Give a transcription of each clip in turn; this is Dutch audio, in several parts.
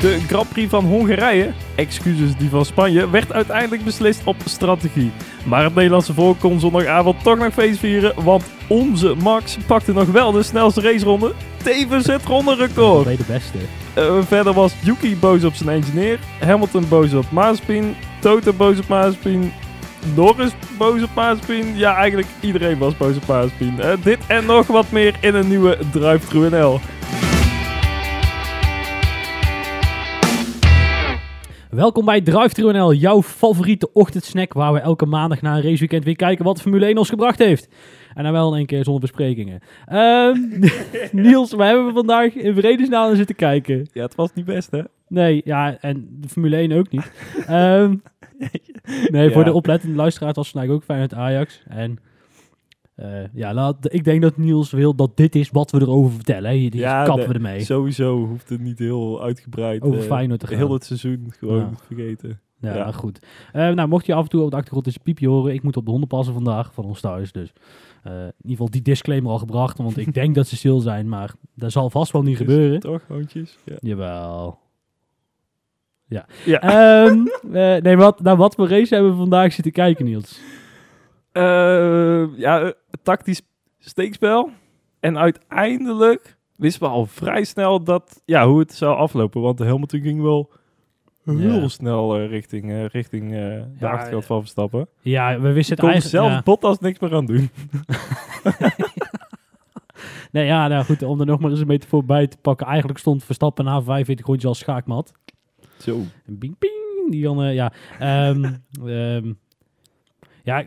De Grand Prix van Hongarije, excuses die van Spanje, werd uiteindelijk beslist op strategie. Maar het Nederlandse volk kon zondagavond toch nog feest vieren, want onze Max pakte nog wel de snelste raceronde, tevens het ronderecord. Ben je de beste? Uh, verder was Yuki boos op zijn engineer, Hamilton boos op Mazepin, Toto boos op Mazepin, Norris boos op Mazepin. Ja, eigenlijk iedereen was boos op Mazepin. Uh, dit en nog wat meer in een nieuwe Drive Thru NL. Welkom bij Drive NL, jouw favoriete ochtendsnack waar we elke maandag na een raceweekend weer kijken wat Formule 1 ons gebracht heeft. En dan wel in één keer zonder besprekingen. Uh, Niels, we hebben vandaag in vredesnaam zitten kijken. Ja, het was niet best hè? Nee, ja, en de Formule 1 ook niet. um, nee, voor de oplettende luisteraars was vandaag ook fijn het Ajax. En uh, ja, laat, ik denk dat Niels wil dat dit is wat we erover vertellen. Hè. Die ja, kappen we ermee. Sowieso hoeft het niet heel uitgebreid. Over uh, Feyenoord te gaan. Heel het seizoen gewoon ja. vergeten. Ja, ja. goed. Uh, nou, mocht je af en toe op de achtergrond eens piepje horen, ik moet op de honden passen vandaag van ons thuis. Dus in ieder geval die disclaimer al gebracht, want ik denk dat ze stil zijn, maar dat zal vast wel niet gebeuren. Toch, hondjes? Ja. Jawel. Ja. ja. Um, nee, wat, naar wat voor race hebben we vandaag zitten kijken, Niels? Uh, ja, tactisch steekspel. En uiteindelijk wisten we al vrij snel dat, ja, hoe het zou aflopen. Want de Hamilton ging wel heel snel uh, richting, uh, richting uh, de ja, achterkant van Verstappen. Ja, we wisten het eigenlijk... zelfs ja. Bottas niks meer aan doen. nee, ja, nou goed, om er nog maar eens een beetje voorbij te pakken. Eigenlijk stond Verstappen na 45 rondjes als schaakmat. Zo. En bing, bing. Die dan, ja... Um, um, ja,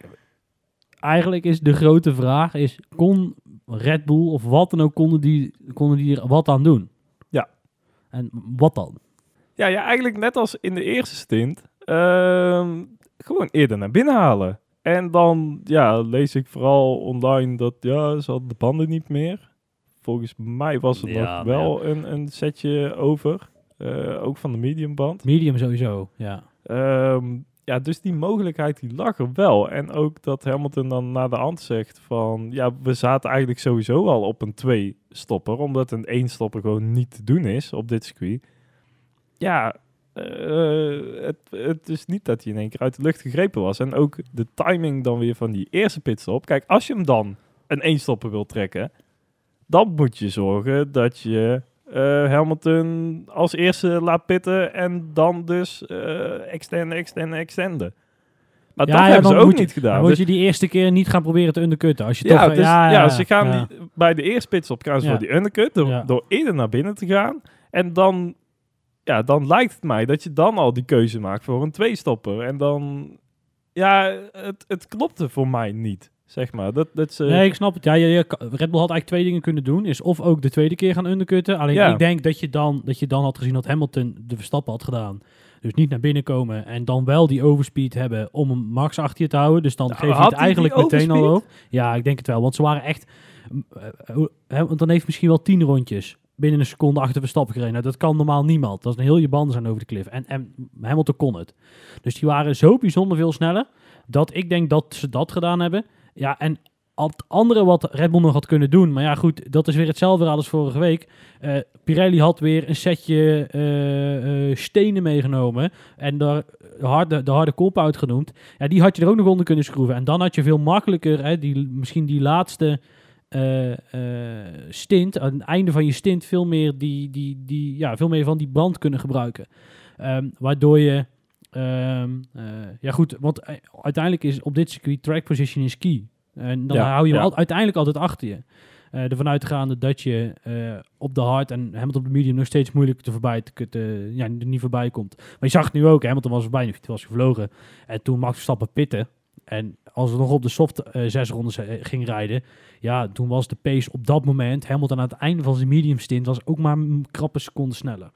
eigenlijk is de grote vraag is, kon Red Bull of wat dan ook, konden die, konden die er wat aan doen? Ja. En wat dan? Ja, ja eigenlijk net als in de eerste stint, uh, gewoon eerder naar binnen halen. En dan ja, lees ik vooral online dat ja, ze hadden de banden niet meer. Volgens mij was het nog wel een, een setje over. Uh, ook van de medium band. Medium sowieso, ja. Um, ja, dus die mogelijkheid die lag er wel. En ook dat Hamilton dan naar de hand zegt van... Ja, we zaten eigenlijk sowieso al op een twee-stopper. Omdat een één-stopper gewoon niet te doen is op dit circuit. Ja, uh, het, het is niet dat hij in één keer uit de lucht gegrepen was. En ook de timing dan weer van die eerste pitstop. Kijk, als je hem dan een één-stopper wil trekken... Dan moet je zorgen dat je uh, Hamilton als eerste laat pitten en dan dus uh, extenden, extenden, extenden. Maar dat hebben ze ook niet gedaan. Dan moet dus je die eerste keer niet gaan proberen te undercutten. Als je ja, toch, dus, ja, ja, ze gaan die, bij de eerste pitstop gaan ze voor die undercut door, door eerder naar binnen te gaan. En dan, ja, dan lijkt het mij dat je dan al die keuze maakt voor een twee-stopper. En dan, ja, het, het klopte voor mij niet. Zeg maar. Dat, dat Nee, ik snap het. Ja, je, je, Red Bull had eigenlijk twee dingen kunnen doen. Is of ook de tweede keer gaan undercutten. Alleen ik denk dat je, dan, dat je dan had gezien dat Hamilton de Verstappen had gedaan. Dus niet naar binnen komen en dan wel die overspeed hebben om een Max achter je te houden. Dus dan nou, geef je het eigenlijk meteen al op. Ja, ik denk het wel. Want ze waren echt... Uh, want dan heeft misschien wel tien rondjes binnen een seconde achter Verstappen gereden. Nou, dat kan normaal niemand. Dat is een heel je banden zijn over de klif. En, en Hamilton kon het. Dus die waren zo bijzonder veel sneller dat ik denk dat ze dat gedaan hebben. Ja, en het andere wat Red Bull nog had kunnen doen, maar ja goed, dat is weer hetzelfde als vorige week. Uh, Pirelli had weer een setje uh, stenen meegenomen en daar de harde, de harde kop uitgenoemd. Ja, die had je er ook nog onder kunnen schroeven. En dan had je veel makkelijker, hè, die, misschien die laatste stint, aan het einde van je stint, veel meer, die, die, die, ja, veel meer van die brand kunnen gebruiken. Um, waardoor je Um, uh, ja goed, want eh, uiteindelijk is op dit circuit track position is key. En dan hou je ja. al, uiteindelijk altijd achter je. Uh, ervan uitgaande dat je uh, op de hard en Hamilton op de medium nog steeds moeilijk te voorbij te, te, ja, niet voorbij komt. Maar je zag het nu ook, Hamilton was voorbij, het was gevlogen. En toen Max Verstappen pitten. En als we nog op de soft uh, zes rondes ging rijden, ja, toen was de pace op dat moment, Hamilton aan het einde van zijn medium stint, was ook maar een krappe seconde sneller.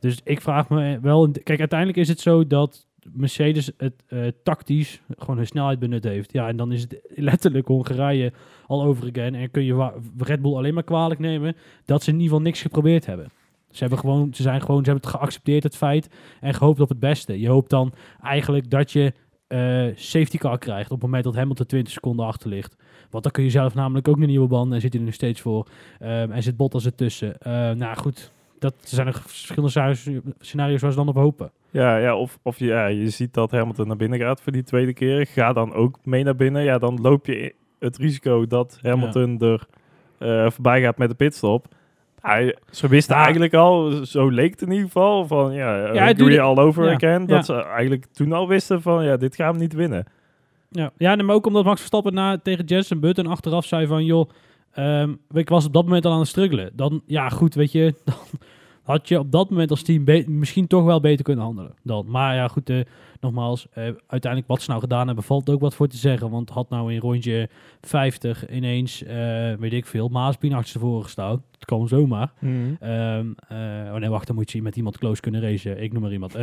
Dus ik vraag me wel... Kijk, uiteindelijk is het zo dat Mercedes het uh, tactisch gewoon hun snelheid benut heeft. Ja, en dan is het letterlijk Hongarije al over again. En kun je Red Bull alleen maar kwalijk nemen dat ze in ieder geval niks geprobeerd hebben. Ze hebben gewoon, ze zijn gewoon, ze hebben het geaccepteerd het feit en gehoopt op het beste. Je hoopt dan eigenlijk dat je uh, safety car krijgt op het moment dat Hamilton 20 seconden achter ligt. Want dan kun je zelf namelijk ook een nieuwe band en zit hij er nog steeds voor. Um, en zit Bottas ertussen. Uh, nou goed, dat zijn er verschillende scenario's, waar ze dan op hopen. Ja, ja of, of je, ja, je ziet dat Hamilton naar binnen gaat voor die tweede keer. Ga dan ook mee naar binnen. Ja, dan loop je het risico dat Hamilton er eh, voorbij gaat met de pitstop. Hij, ze wisten Ja. eigenlijk al, zo leek het in ieder geval, van ja, Ja, ja agree duurde- all over ja, again. ja. Dat ze eigenlijk toen al wisten van, ja, dit gaan we niet winnen. Ja, ja maar ook omdat Max Verstappen na, tegen Jensen Button achteraf zei van... joh, ehm, ik was op dat moment al aan het struggelen. Dan, ja goed, weet je... Dan had je op dat moment als team misschien toch wel beter kunnen handelen. Dan. Maar ja goed, eh, nogmaals, eh, uiteindelijk wat ze nou gedaan hebben... valt ook wat voor te zeggen. Want had nou in rondje 50 ineens, eh, weet ik veel... Maaspien achter gestaan. Het kan zomaar. Eh, oh nee, wacht, dan moet je met iemand close kunnen racen. Ik noem maar iemand.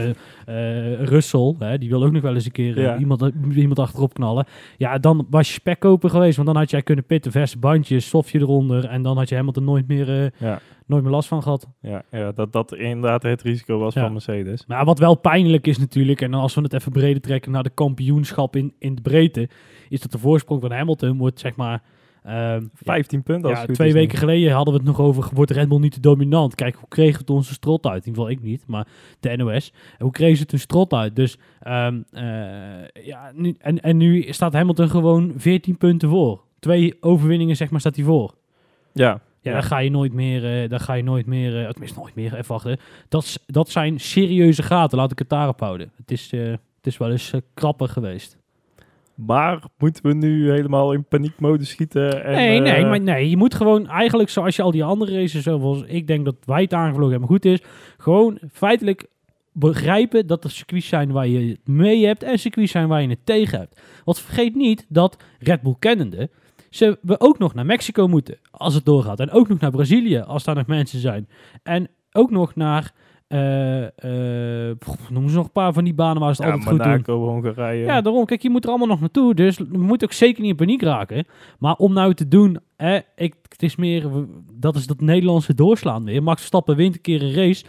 Russell, hè, die wil ook nog wel eens een keer Ja. iemand, iemand achterop knallen. Ja, dan was je spekkoper geweest, want dan had jij kunnen pitten, verse bandjes, stofje eronder. En dan had je Hamilton nooit meer, Ja, nooit meer last van gehad. ja, ja dat dat inderdaad het risico was Ja. van Mercedes. Maar wat wel pijnlijk is natuurlijk, en als we het even breder trekken naar de kampioenschap in, in de breedte, is dat de voorsprong van Hamilton wordt zeg maar... ehm, 15 punten als Ja, twee weken geleden hadden we het nog over, wordt Red Bull niet te dominant? Kijk, hoe kregen we het onze strot uit? In ieder geval ik niet, maar de NOS. Hoe kregen ze het een strot uit? Dus, ehm, eh, ja, nu, en, en nu staat Hamilton gewoon 14 punten voor. Twee overwinningen, zeg maar, staat hij voor. Ja, Ja, dan ga je nooit meer, eh dan ga je nooit meer, eh, tenminste nooit meer, even wachten. Dat, dat zijn serieuze gaten, laat ik het daarop houden. Het is, eh, het is wel eens krapper geweest. maar moeten we nu helemaal in paniekmodus schieten? En, nee, nee, maar nee, je moet gewoon eigenlijk zoals je al die andere races, zoals ik denk dat wij het aangevlogen hebben, goed is. Gewoon feitelijk begrijpen dat er circuits zijn waar je het mee hebt en circuits zijn waar je het tegen hebt. Want vergeet niet dat Red Bull kennende, ze we ook nog naar Mexico moeten als het doorgaat. En ook nog naar Brazilië als daar nog mensen zijn. En ook nog naar, eh eh, pff, noemen ze nog een paar van die banen waar ze het ja, altijd goed doen. Hongarije. Ja, daarom. Kijk, je moet er allemaal nog naartoe. Dus we moeten ook zeker niet in paniek raken. Maar om nou te doen, hè, ik, het is meer, dat is dat Nederlandse doorslaan weer. Max Verstappen wint een keer een race.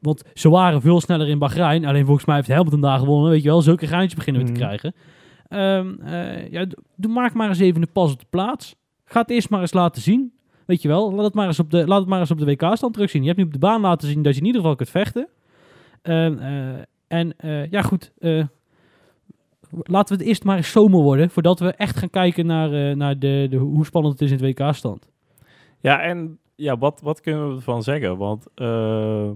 Want ze waren veel sneller in Bahrein. Alleen volgens mij heeft Hamilton daar gewonnen. Weet je wel, zulke geintjes beginnen we te Mhm. krijgen. Ehm, eh, ja, doe, maak maar eens even de pas op de plaats. Ga het eerst maar eens laten zien. Weet je wel, laat het maar eens op de, laat het maar eens op de WK-stand terugzien. Je hebt nu op de baan laten zien dat je in ieder geval kunt vechten. Ehm, eh, en eh, ja, goed. laten we het eerst maar eens zomer worden. Voordat we echt gaan kijken naar, naar de, de, hoe spannend het is in het WK-stand. Ja, en ja, wat, wat kunnen we ervan zeggen? Want eh,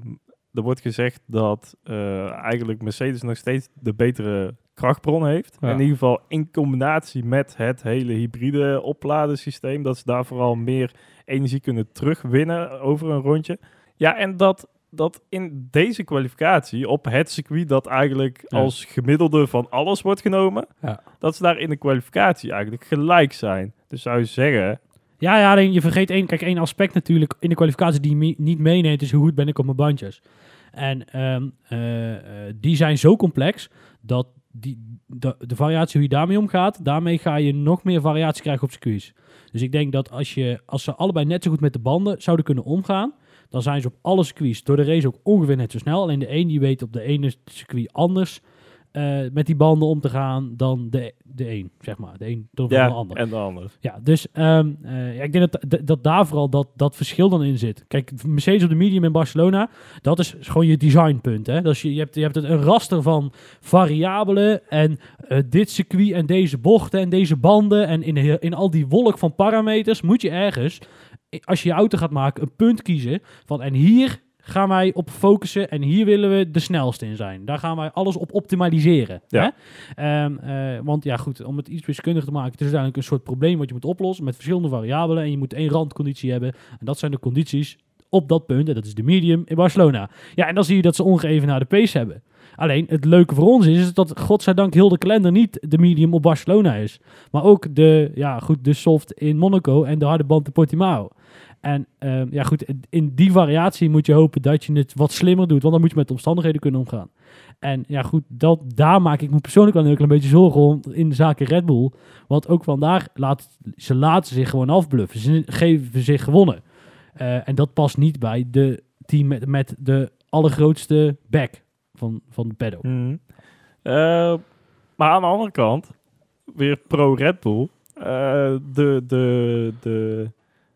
er wordt gezegd dat eh, eigenlijk Mercedes nog steeds de betere krachtbron heeft. Ja. In ieder geval in combinatie met het hele hybride opladensysteem. Dat ze daar vooral meer energie kunnen terugwinnen over een rondje. Ja, en dat, dat in deze kwalificatie op het circuit dat eigenlijk Ja. als gemiddelde van alles wordt genomen. Ja. Dat ze daar in de kwalificatie eigenlijk gelijk zijn. Dus zou je zeggen, Ja, ja, je vergeet één, kijk, één aspect natuurlijk in de kwalificatie die je niet meeneemt, is hoe goed ben ik op mijn bandjes. En ehm, eh, eh, die zijn zo complex dat die, de, de variatie hoe je daarmee omgaat, daarmee ga je nog meer variatie krijgen op circuits. Dus ik denk dat als, je, als ze allebei net zo goed met de banden zouden kunnen omgaan, dan zijn ze op alle circuits door de race ook ongeveer net zo snel. Alleen de een die weet op de ene circuit anders eh, met die banden om te gaan dan de, de een, zeg maar. De een door ja, de ander. en de ander. Ja, dus ehm, eh, ja, ik denk dat, dat, dat daar vooral dat, dat verschil dan in zit. Kijk, Mercedes op de medium in Barcelona, dat is gewoon je designpunt. Hè? Dat is je, je, hebt, je hebt een raster van variabelen en eh, dit circuit en deze bochten en deze banden. En in, in al die wolk van parameters moet je ergens, als je je auto gaat maken, een punt kiezen van en hier gaan wij op focussen en hier willen we de snelste in zijn. Daar gaan wij alles op optimaliseren. Ja. Hè? Ehm, eh, want ja, goed, om het iets wiskundig te maken, het is uiteindelijk een soort probleem wat je moet oplossen met verschillende variabelen. En je moet één randconditie hebben. En dat zijn de condities op dat punt. En dat is de medium in Barcelona. Ja, en dan zie je dat ze ongeëvenaarde pace hebben. Alleen het leuke voor ons is, is dat godzijdank heel de kalender niet de medium op Barcelona is. Maar ook de, ja, goed, de soft in Monaco en de harde band in Portimao. En ehm, ja, goed, in die variatie moet je hopen dat je het wat slimmer doet. Want dan moet je met de omstandigheden kunnen omgaan. En ja, goed, dat, daar maak ik me persoonlijk wel een beetje zorgen om in de zaken Red Bull. Want ook vandaag laat ze laten zich gewoon afbluffen. Ze geven zich gewonnen. Eh, en dat past niet bij de team met, de allergrootste back van, van de paddock. Mhm. Eh, maar aan de andere kant, weer pro Red Bull. eh, de, de, de,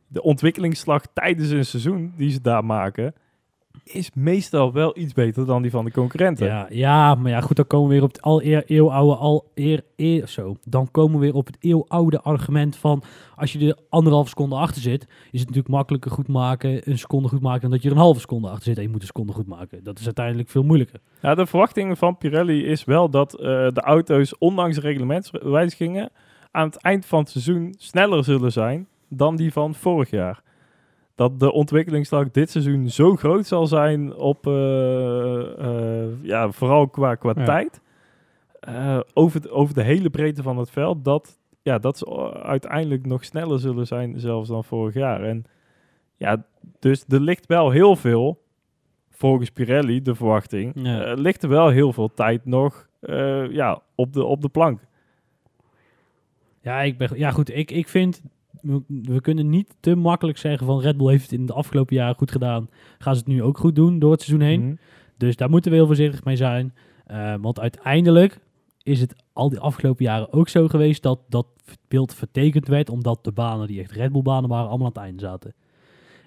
de ontwikkelingsslag tijdens een seizoen die ze daar maken, is meestal wel iets beter dan die van de concurrenten. Ja, ja, maar ja, goed, dan komen we weer op het al eer eeuwoude, al eer, eer, zo. Dan komen we weer op het eeuwoude argument van, als je er anderhalf seconde achter zit, is het natuurlijk makkelijker goed maken, een seconde goed maken, dan dat je er een halve seconde achter zit en je moet een seconde goed maken. Dat is uiteindelijk veel moeilijker. Ja, de verwachting van Pirelli is wel dat eh, de auto's, ondanks reglementswijzigingen, aan het eind van het seizoen sneller zullen zijn dan die van vorig jaar. Dat de ontwikkelingsslag dit seizoen zo groot zal zijn op, eh, eh, ja, vooral qua, qua Ja. tijd, eh, over, de, over de hele breedte van het veld, dat, ja, dat ze uiteindelijk nog sneller zullen zijn zelfs dan vorig jaar. En ja, dus er ligt wel heel veel, volgens Pirelli, de verwachting, Ja. eh, ligt er wel heel veel tijd nog ja, op, de, op de plank. Ja, ik ben, ja goed, ik, ik vind, we, we kunnen niet te makkelijk zeggen van Red Bull heeft het in de afgelopen jaren goed gedaan. Gaan ze het nu ook goed doen door het seizoen heen? Mhm. Dus daar moeten we heel voorzichtig mee zijn. Eh, want uiteindelijk is het al die afgelopen jaren ook zo geweest dat dat beeld vertekend werd, omdat de banen die echt Red Bull banen waren, allemaal aan het einde zaten.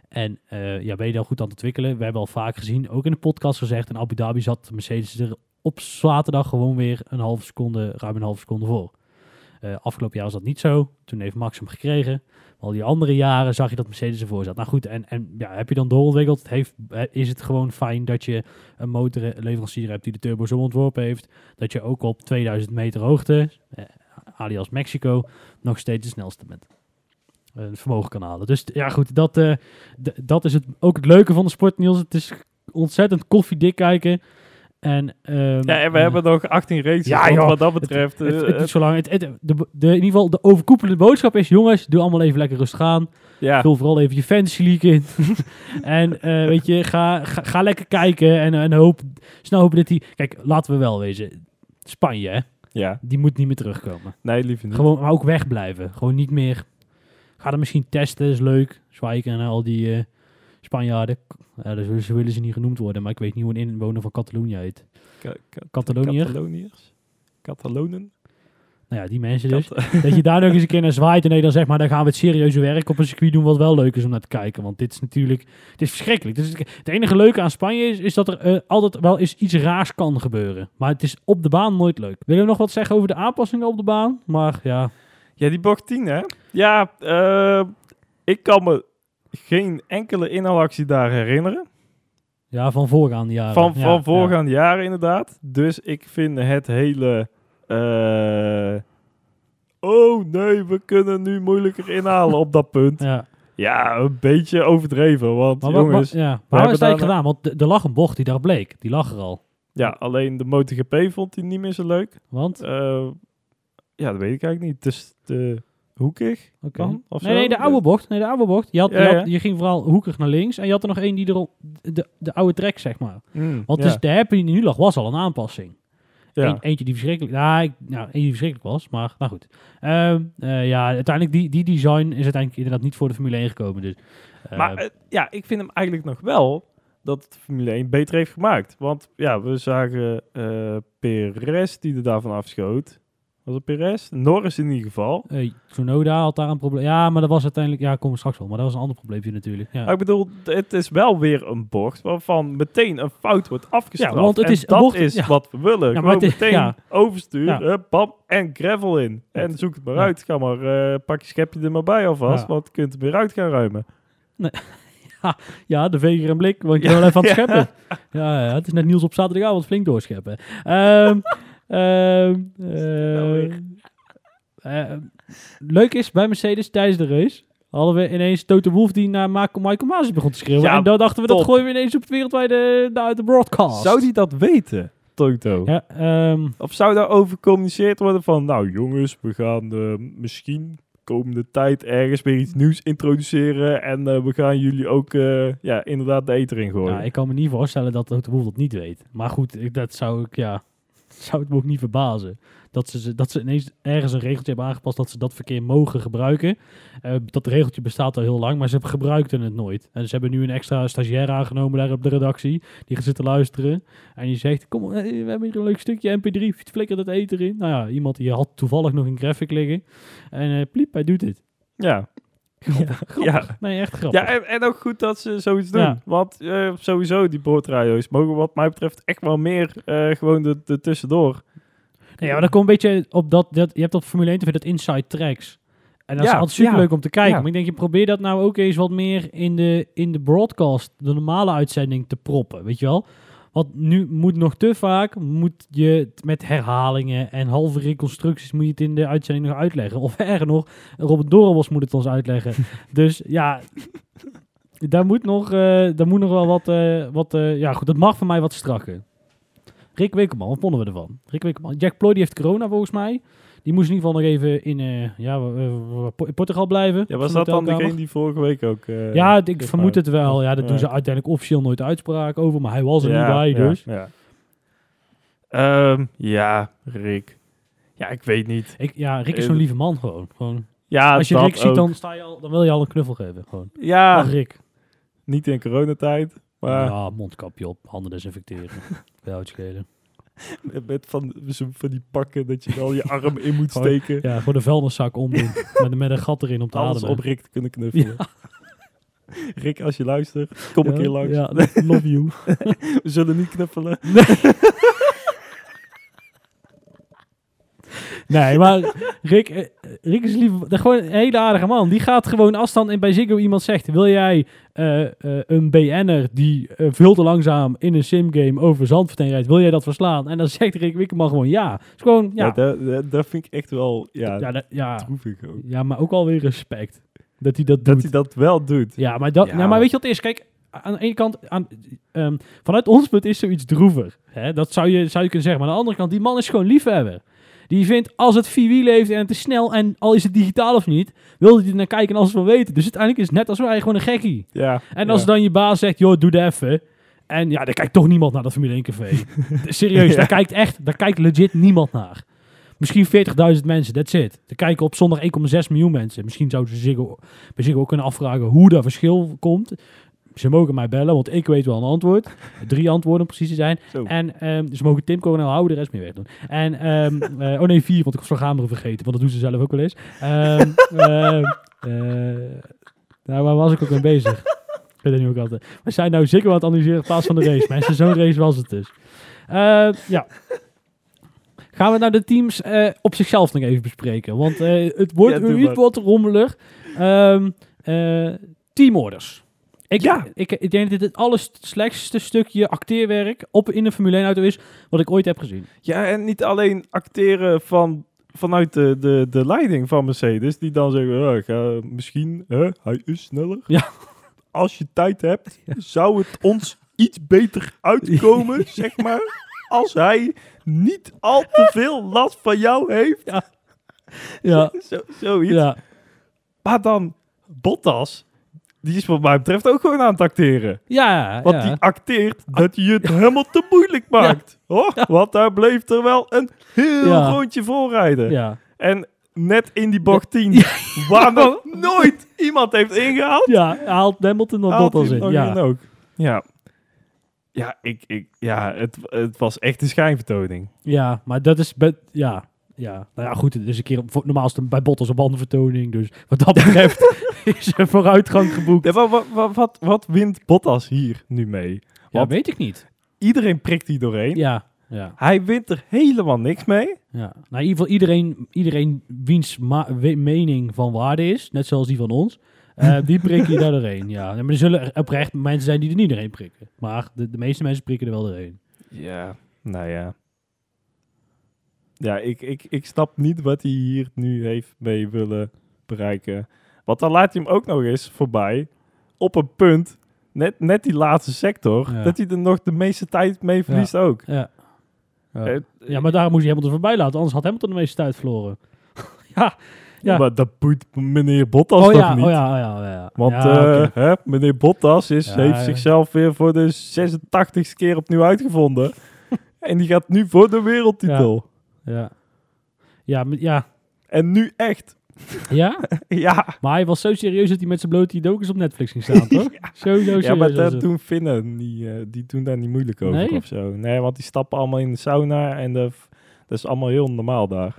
En eh, ja, ben je dan goed aan het ontwikkelen? We hebben al vaak gezien, ook in de podcast gezegd, in Abu Dhabi zat Mercedes er op zaterdag gewoon weer een halve seconde, ruim een halve seconde voor. Eh, afgelopen jaar was dat niet zo. Toen heeft Max hem gekregen. Al die andere jaren zag je dat Mercedes ervoor zat. Nou goed, en, en ja, heb je dan doorontwikkeld? Heeft, eh, is het gewoon fijn dat je een motorleverancier hebt die de turbo zo ontworpen heeft. Dat je ook op 2000 meter hoogte, eh, alias Mexico, nog steeds de snelste bent. Vermogen kan halen. Dus ja goed, dat, dat is het, ook het leuke van de sport, Niels. Het is ontzettend koffiedik kijken. En, ehm, Ja, en we eh, hebben nog 18 races. Ja, joh. wat dat betreft. het, eh, het is zo lang. Het, het- de, de, in ieder geval, de overkoepelende boodschap is: jongens, doe allemaal even lekker rustig aan. ja, Vul vooral even je fantasy league in. en eh, weet je, ga, ga, ga lekker kijken en, en hoop, snel hopen dat die... Kijk, laten we wel wezen. Spanje, hè, ja, die moet niet meer terugkomen. nee, liever niet. Gewoon maar ook wegblijven. Gewoon niet meer... Ga er misschien testen, is leuk. Zwijken en al die eh, Spanjaarden. Ja, dus ze willen ze niet genoemd worden, maar ik weet niet hoe een inwoner van Catalonië heet. Ka- ka- Cataloniër? Cataloniërs? Catalonen? Nou ja, die mensen dus. Dat je daar nog eens een keer naar zwaait en nee, dan zeg maar, dan gaan we het serieuze werk op een circuit doen wat wel leuk is om naar te kijken. Want dit is natuurlijk, het is verschrikkelijk. Is, het enige leuke aan Spanje is, is dat er eh, altijd wel eens iets raars kan gebeuren. Maar het is op de baan nooit leuk. Willen we nog wat zeggen over de aanpassingen op de baan? Maar ja, Ja, die bocht 10, hè? Ja, eh, ik kan me geen enkele inhaalactie daar herinneren. ja van voorgaande jaren. Van, van ja. voorgaande jaren inderdaad. Dus ik vind het hele... eh, oh nee, we kunnen nu moeilijker inhalen op dat punt. Ja. Ja, een beetje overdreven. Want Maar, jongens, ja. maar is eigenlijk gedaan? Want er lag een bocht die daar bleek. Die lag er al. ja, alleen de MotoGP vond hij niet meer zo leuk. Want, Eh, ja, dat weet ik eigenlijk niet. Is te hoekig of Nee, zo? nee, de oude bocht. Nee, de oude bocht. Je, had, Ja, je, had- ja. je ging vooral hoekig naar links. En je had er nog één die er al, de, de oude trek, zeg maar. Mm, Want dus de happy die nu lag, was al een aanpassing. ja. Eén- eentje die verschrikkelijk, nou, ik, nou, eentje die verschrikkelijk was, maar nou goed. Ehm, eh, ja, uiteindelijk die, die design is uiteindelijk inderdaad niet voor de Formule 1 gekomen. Dus, eh, Maar eh, ja, ik vind hem eigenlijk nog wel dat het Formule 1 beter heeft gemaakt. Want ja, we zagen Perez die er daarvan afschoot. Was het Perez? Norris in ieder geval. eh, Tsunoda had daar een probleem. Ja, maar dat was uiteindelijk, ja, we straks wel. Maar dat was een ander probleempje natuurlijk. Ja. Ik bedoel, het is wel weer een bocht waarvan meteen een fout wordt afgestraft. Ja, want het En is een dat bocht- is ja. wat we willen. Ja, maar Gewoon het is- meteen ja. hup, bam, en gravel in. En zoek het maar uit. Ga maar, eh, pak je schepje er maar bij alvast, want je kunt er weer uit gaan ruimen. Ja, de veger en blik, want je wil even aan het scheppen. Ja, ja, het is net Niels op zaterdagavond flink doorscheppen. Ehm ehm, Nou eh, eh, leuk is, bij Mercedes tijdens de race hadden we ineens Toto Wolff die naar Michael Masi begon te schreeuwen. Ja, en dan dachten we, dat gooien we ineens op het wereldwijde uit de broadcast. Zou die dat weten, Toto? Ja, ehm, Of zou daarover gecommuniceerd worden van, nou jongens, we gaan eh, misschien komende tijd ergens weer iets nieuws introduceren en we gaan jullie ook ja, inderdaad de eter in gooien. ja, ik kan me niet voorstellen dat Toto Wolff dat niet weet. Maar goed, ik, dat zou ik, ja, zou het me ook niet verbazen. Dat ze, dat ze ineens ergens een regeltje hebben aangepast dat ze dat verkeer mogen gebruiken. Eh, dat regeltje bestaat al heel lang, maar ze gebruikten het nooit. En ze hebben nu een extra stagiair aangenomen daar op de redactie. Die gaat zitten luisteren. En die zegt, kom, eh, we hebben hier een leuk stukje MP3. Flikker dat eten in. Nou ja, iemand die had toevallig nog een graphic liggen. En eh pliep, hij doet het. Ja, ja. Nee, echt grappig. Ja, en, en ook goed dat ze zoiets doen. Ja. Want eh, sowieso, die boordradio's mogen wat mij betreft echt wel meer eh, gewoon er er tussendoor. Nee, maar dat komt een beetje op dat, dat je hebt op Formule 1 TV dat Inside Tracks. En dat is Ja, altijd super leuk ja, om te kijken. ja. Maar ik denk, je probeer dat nou ook eens wat meer in de, in de broadcast, de normale uitzending te proppen, weet je wel? Want nu moet nog te vaak, moet je het met herhalingen en halve reconstructies, moet je het in de uitzending nog uitleggen. Of erger nog, Robert Dorenbos moet het ons uitleggen. dus ja, daar moet nog, eh, daar moet nog wel wat, eh, wat eh, ja goed, dat mag van mij wat strakker. Rick Wikkelman, wat vonden we ervan? Rick Wikkelman. Jack Ploy die heeft corona volgens mij. Die moest in ieder geval nog even in, eh, ja, in Portugal blijven. Ja, was dat dan degene die vorige week ook... eh, Ja, ik vermoed het wel. Ja, daar doen ze uiteindelijk officieel nooit uitspraak over. Maar hij was er niet bij, dus. Ja, Ehm, ja Rick. Ja, ik weet niet. Ik, ja, Rick is Eh, zo'n lieve man gewoon. gewoon. Ja, Als je dat Rick ziet, ook. dan, sta je al, dan wil je al een knuffel geven. Gewoon. Ja, Dag Rick. niet in coronatijd. Maar Ja, mondkapje op, handen desinfecteren. Bij jou het schelen. met van, van die pakken dat je wel je arm in moet steken. Ja, gewoon de vuilniszak omdoen. met, met een gat erin om te Alles ademen. op Rick te kunnen knuffelen. Rick, als je luistert, kom een keer langs. Ja, love you. We zullen niet knuffelen. Nee, maar Rick, eh, Rick is lief, dat gewoon een hele aardige man. Die gaat gewoon als dan in- bij Ziggo iemand zegt, wil jij eh, eh, een BN'er die eh, veel te langzaam in een simgame over Zandvoort rijdt, wil jij dat verslaan? En dan zegt Rick Wikkerman gewoon ja. Is gewoon, Ja, ja. dat, dat, dat vind ik echt wel ja, Ja, dat- ook. ja, maar ook alweer respect. Dat hij dat Dat doet. hij dat wel doet. Ja, maar, dat, Ja, nou, maar weet je wat het is? Kijk, aan de ene kant, aan, ehm, vanuit ons punt is zoiets droevig. Hè? Dat zou je, zou je kunnen zeggen. Maar aan de andere kant, die man is gewoon liefhebber. Die vindt, als het vier wielen heeft en het is snel en al is het digitaal of niet, wil hij er naar kijken en alles wil weten. Dus uiteindelijk is het net als wij gewoon een gekkie. Ja, En als ja. dan je baas zegt, joh, doe dat even. En ja, daar kijkt toch niemand naar dat Formule 1 café. Serieus, Ja. daar kijkt echt, daar kijkt legit niemand naar. Misschien 40.000 mensen, that's it. Er kijken op zondag 1,6 miljoen mensen. Misschien zouden ze zich, bij zich ook kunnen afvragen hoe dat verschil komt. Ze mogen mij bellen, want ik weet wel een antwoord. Drie antwoorden om precies te zijn. Zo. En ehm, ze mogen Tim Coronel houden, de rest meer wegdoen. En, ehm, eh, oh nee, vier, want ik was Vergameren vergeten. Want dat doen ze zelf ook wel eens. Eh, nou, waar was ik ook mee bezig? Ik weet het niet ook altijd. We zijn nou zeker het analyseren plaats van de race. Mensen, zo'n race was het dus. Ja. Gaan we nou de teams eh, op zichzelf nog even bespreken. Want het wordt Ja, maar. wat rommelig. Teamorders. Ik, Ja. ik, ik denk dat dit het allerslechtste stukje acteerwerk op in een Formule 1 auto is wat ik ooit heb gezien. Ja, en niet alleen acteren van, vanuit de, de, de leiding van Mercedes, die dan zeggen, ja, ga, misschien, hè, hij is sneller. Ja. Als je tijd hebt, zou het ons iets beter uitkomen, zeg maar, als hij niet al te veel last van jou heeft. Ja, Zo, zoiets. ja. Maar dan, Bottas, die is wat mij betreft ook gewoon aan het acteren. Ja, Want ja. die acteert dat je het helemaal te moeilijk maakt. Hoor, want daar bleef er wel een heel Ja. rondje voor rijden. ja. En net in die bocht 10, waar nog nooit iemand heeft ingehaald, Ja, haalt Hamilton haalt Bottas hij in. nog Ja. ook. Ja, ja, ik, ik, ja het, het was echt een schijnvertoning. ja, maar dat is... ja, ja. Nou ja, goed, het is een keer... Normaal is het bij Bottas een bandenvertoning. Dus wat dat betreft is vooruitgang geboekt. Ja, wat, wat, wat, wat wint Bottas hier nu mee? Ja, Want weet ik niet. iedereen prikt hier doorheen. Ja, ja, Hij wint er helemaal niks mee. ja. Nou, in ieder geval iedereen, iedereen wiens mening van waarde is, net zoals die van ons, eh, die prikken hier daar doorheen. Ja, maar er zullen oprecht mensen zijn die er niet doorheen prikken. Maar de, de meeste mensen prikken er wel doorheen. Ja, nou ja. Ja, ik, ik, ik snap niet wat hij hier nu heeft mee willen bereiken. Want dan laat hij hem ook nog eens voorbij op een punt, net, net die laatste sector, Ja. dat hij er nog de meeste tijd mee verliest ook. Ja. Ja. Eh, ja, maar daar moest hij Hamilton voorbij laten, anders had Hamilton de meeste tijd verloren. ja, ja. Maar dat boeit meneer Bottas oh, toch ja, niet? oh ja, oh ja, oh ja. Want ja, eh, hè, meneer Bottas is, heeft zichzelf weer voor de 86ste keer opnieuw uitgevonden. en die gaat nu voor de wereldtitel. ja. Ja, ja. En nu echt. Ja? ja. Maar hij was zo serieus dat hij met zijn blote dokus op Netflix ging staan, toch? Zo, zo serieus Ja, maar dat het. doen Finnen, die, eh, die doen daar niet moeilijk over Nee? of zo. Nee, want die stappen allemaal in de sauna en de, dat is allemaal heel normaal daar.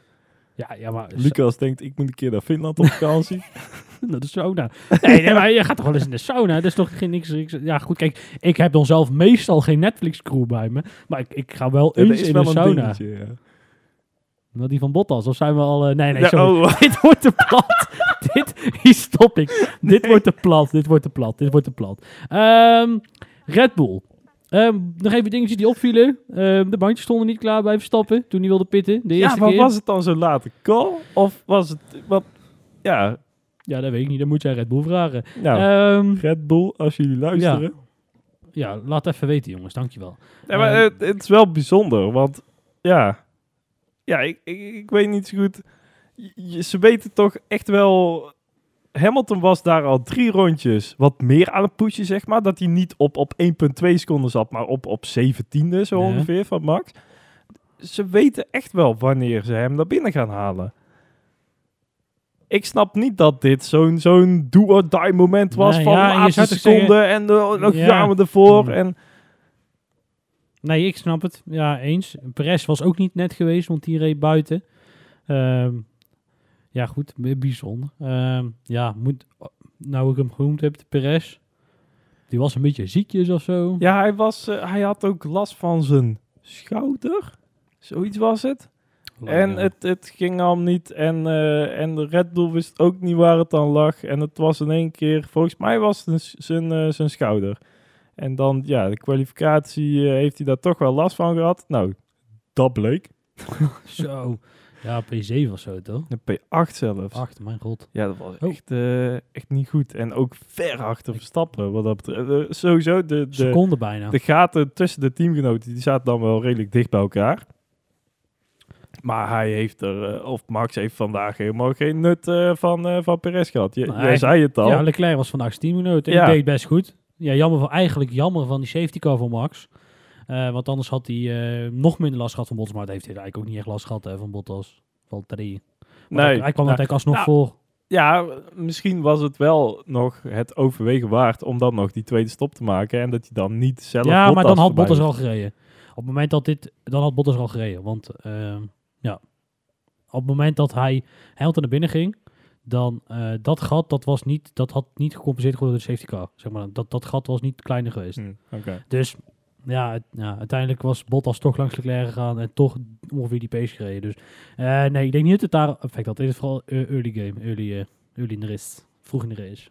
Ja, ja, maar... Lucas denkt, ik moet een keer naar Finland op vakantie. Naar de sauna. Nee, nee, maar je gaat toch wel eens in de sauna? Dat is toch geen niks, niks- Ja, goed, kijk, ik heb dan zelf meestal geen Netflix-crew bij me. Maar ik, ik ga wel Ja, eens in wel de een sauna. dingetje, ja. Wel die van Bottas, of zijn we al... eh, nee, nee, Ja, sorry. oh, dit wordt te plat. dit, hier stop ik. Dit wordt te plat, dit wordt te plat, dit wordt te plat. Ehm, Red Bull. Ehm, nog even dingetjes die opvielen. Ehm, de bandjes stonden niet klaar bij Verstappen toen hij wilde pitten. De ja, eerste maar keer. was het dan zo late call? Of was het... Wat, ja, Ja, dat weet ik niet. Dat moet jij Red Bull vragen. nou, Red Bull, als jullie luisteren. ja, laat even weten jongens. Dankjewel. Ja, maar het, het is wel bijzonder, want ja, ja ik, ik, ik weet niet zo goed. Je- ze weten toch echt wel. Hamilton was daar al drie rondjes wat meer aan het pushen, zeg maar. Dat hij niet op, op 1,2 seconden zat, maar op, op 17e zo Ja. ongeveer van Max. Ze weten echt wel wanneer ze hem naar binnen gaan halen. Ik snap niet dat dit zo'n zo'n do-or-die moment was Nee, van ja, laatste zou toch seconde en dan Ja. gaan we ervoor. Hmm. En Nee, ik snap het. Ja, eens. Perez was ook niet net geweest, want die reed buiten. Ehm, ja, goed. Bijzonder. Ehm, ja, moet, nou ik hem genoemd heb, Perez. Die was een beetje ziekjes of zo. Ja, hij, was, eh, hij had ook last van zijn schouder. Zoiets was het. En Ja. het, het ging al niet. En, eh, en de Red Bull wist ook niet waar het aan lag. En het was in één keer, volgens mij was het zijn, eh, zijn schouder. En dan, ja, de kwalificatie eh, heeft hij daar toch wel last van gehad. Nou, dat bleek. Zo. Ja, P7 of zo, toch? De P8 zelfs. Acht, mijn god. Ja, dat was Oh. echt, eh, echt niet goed. En ook ver achter Verstappen. Wat dat betreft. Eh, sowieso, de, de, Seconde bijna. De gaten tussen de teamgenoten die zaten dan wel redelijk dicht bij elkaar. Maar hij heeft er, of Max heeft vandaag helemaal geen nut van, van Perez gehad. Je, Nee, jij zei het al. Ja, Leclerc was vandaag 10 minuten. En Ja. deed best goed. Ja, jammer van, eigenlijk jammer van die safety car van Max. Eh, want anders had hij eh, nog minder last gehad van Bottas. Maar dat heeft hij eigenlijk ook niet echt last gehad hè, van Bottas. Van drie. Want nee, hij, hij kwam nou, uiteindelijk alsnog nou, voor. ja, misschien was het wel nog het overwegen waard om dan nog die tweede stop te maken. En dat hij dan niet zelf Ja, maar dan had Bottas al gereden. Op het moment dat dit, dan had Bottas al gereden. Want ehm, ja, op het moment dat hij Hamilton naar binnen ging, dan eh, dat gat, dat was niet, dat had niet gecompenseerd geworden door de safety car. Zeg maar, dat, dat gat was niet kleiner geweest. Hm, Oké. Dus ja, het- ja, uiteindelijk was Bottas toch langs Leclerc gegaan en toch ongeveer die pace gereden. Dus eh, nee, ik denk niet dat het daar effect had. Het is vooral early game, early, eh, early in de race, vroeg in de race.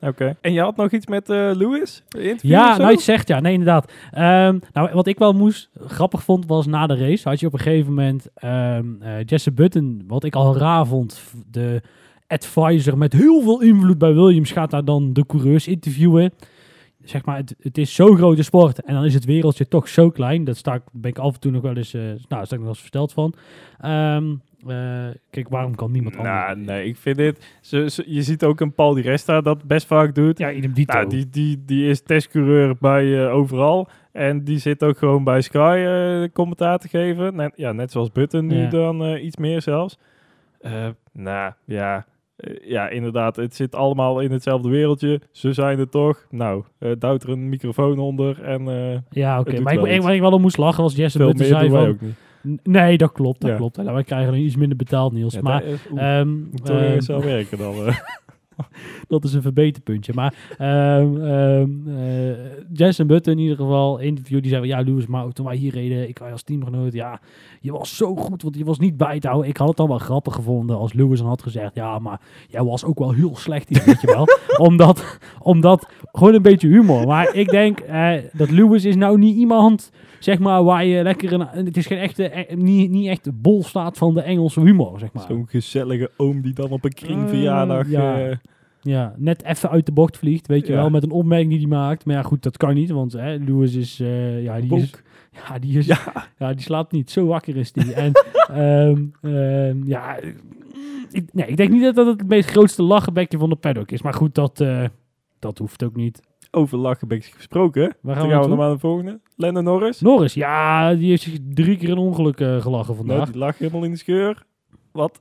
Oké. En je had nog iets met eh Lewis? Ja, nou, je zegt ja. Nee, inderdaad. Ehm, nou, wat ik wel moest grappig vond, was na de race had je op een gegeven moment ehm eh, Jesse Button, wat ik al raar vond, de advisor met heel veel invloed bij Williams, gaat daar dan de coureurs interviewen. Zeg maar, het, het is zo'n grote sport en dan is het wereldje toch zo klein. Dat sta ik, ben ik af en toe nog wel eens, eh nou, sta ik nog wel eens versteld van. Ehm, eh, kijk, waarom kan niemand Nou, anders? nee, ik vind dit... Ze- je ziet ook een Paul Di Resta dat best vaak doet. Ja, idem dito. Nou, die, die, die is testcoureur bij eh, overal. En die zit ook gewoon bij Sky commentaar te geven. Net, ja, net zoals Button nu Ja. dan iets meer zelfs. Nou, ja. Eh, ja, inderdaad. Het zit allemaal in hetzelfde wereldje. Ze zijn er toch. Nou, eh duwt er een microfoon onder. En eh, ja, oké. Maar ik, ik, iets. waar ik wel om moest lachen was Jesse meer zei van... ook niet. Nee, dat klopt, dat Ja. klopt. Nou, wij krijgen iets minder betaald, Niels. Ja, maar dat is- ehm, ehm, zo werken dan. dat is een verbeterpuntje. Maar ehm ehm eh, Jensen Button in ieder geval, interview, die zei van, ja, Lewis, maar toen wij hier reden, ik als teamgenoot, ja, je was zo goed, want je was niet bij te houden. Ik had het dan wel grappig gevonden als Lewis dan had gezegd, ja, maar jij was ook wel heel slecht hier, weet je wel. omdat, omdat, gewoon een beetje humor. Maar ik denk eh, dat Lewis is nou niet iemand zeg maar, waar je lekker een... Het is geen echte, eh, niet, niet echt bol staat van de Engelse humor, zeg maar. Zo'n gezellige oom die dan op een Eh, kringverjaardag... ja. eh, Ja, net even uit de bocht vliegt, weet je Ja. wel, met een opmerking die hij maakt. Maar ja, goed, dat kan niet, want hè, Lewis is... ja, die is. Ja, die is... Ja. die slaapt niet. Zo wakker is die. en ehm, ehm, ja... Ik, nee, ik denk niet dat dat het meest grootste lachenbekje van de paddock is. Maar goed, dat, eh, dat hoeft ook niet. Over Lachenbeek gesproken. Waar Dan gaan we gaan we naar de volgende. Lennon Norris. Norris, ja, die heeft zich drie keer een ongeluk eh, gelachen Nou, vandaag. die lag helemaal in de scheur. Wat?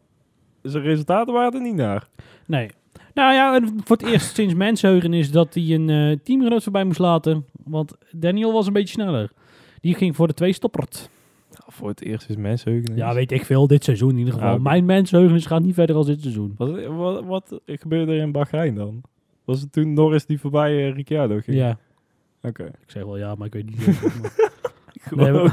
Zijn resultaten waren er niet naar. Nee. Nou ja, voor het eerst sinds mensheugen is dat hij een eh, teamgenoot voorbij moest laten. Want Daniel was een beetje sneller. Die ging voor de twee stoppert. voor het eerst is mensheugenis. Ja, weet ik veel. Dit seizoen in ieder geval. Mijn mensheugenis gaat niet verder als dit seizoen. Wat, wat, wat gebeurde er in Bahrein dan? Was het toen Norris die voorbij eh, Ricciardo ging? Ja, Oké. ik zeg wel ja, maar ik weet niet. Gewoon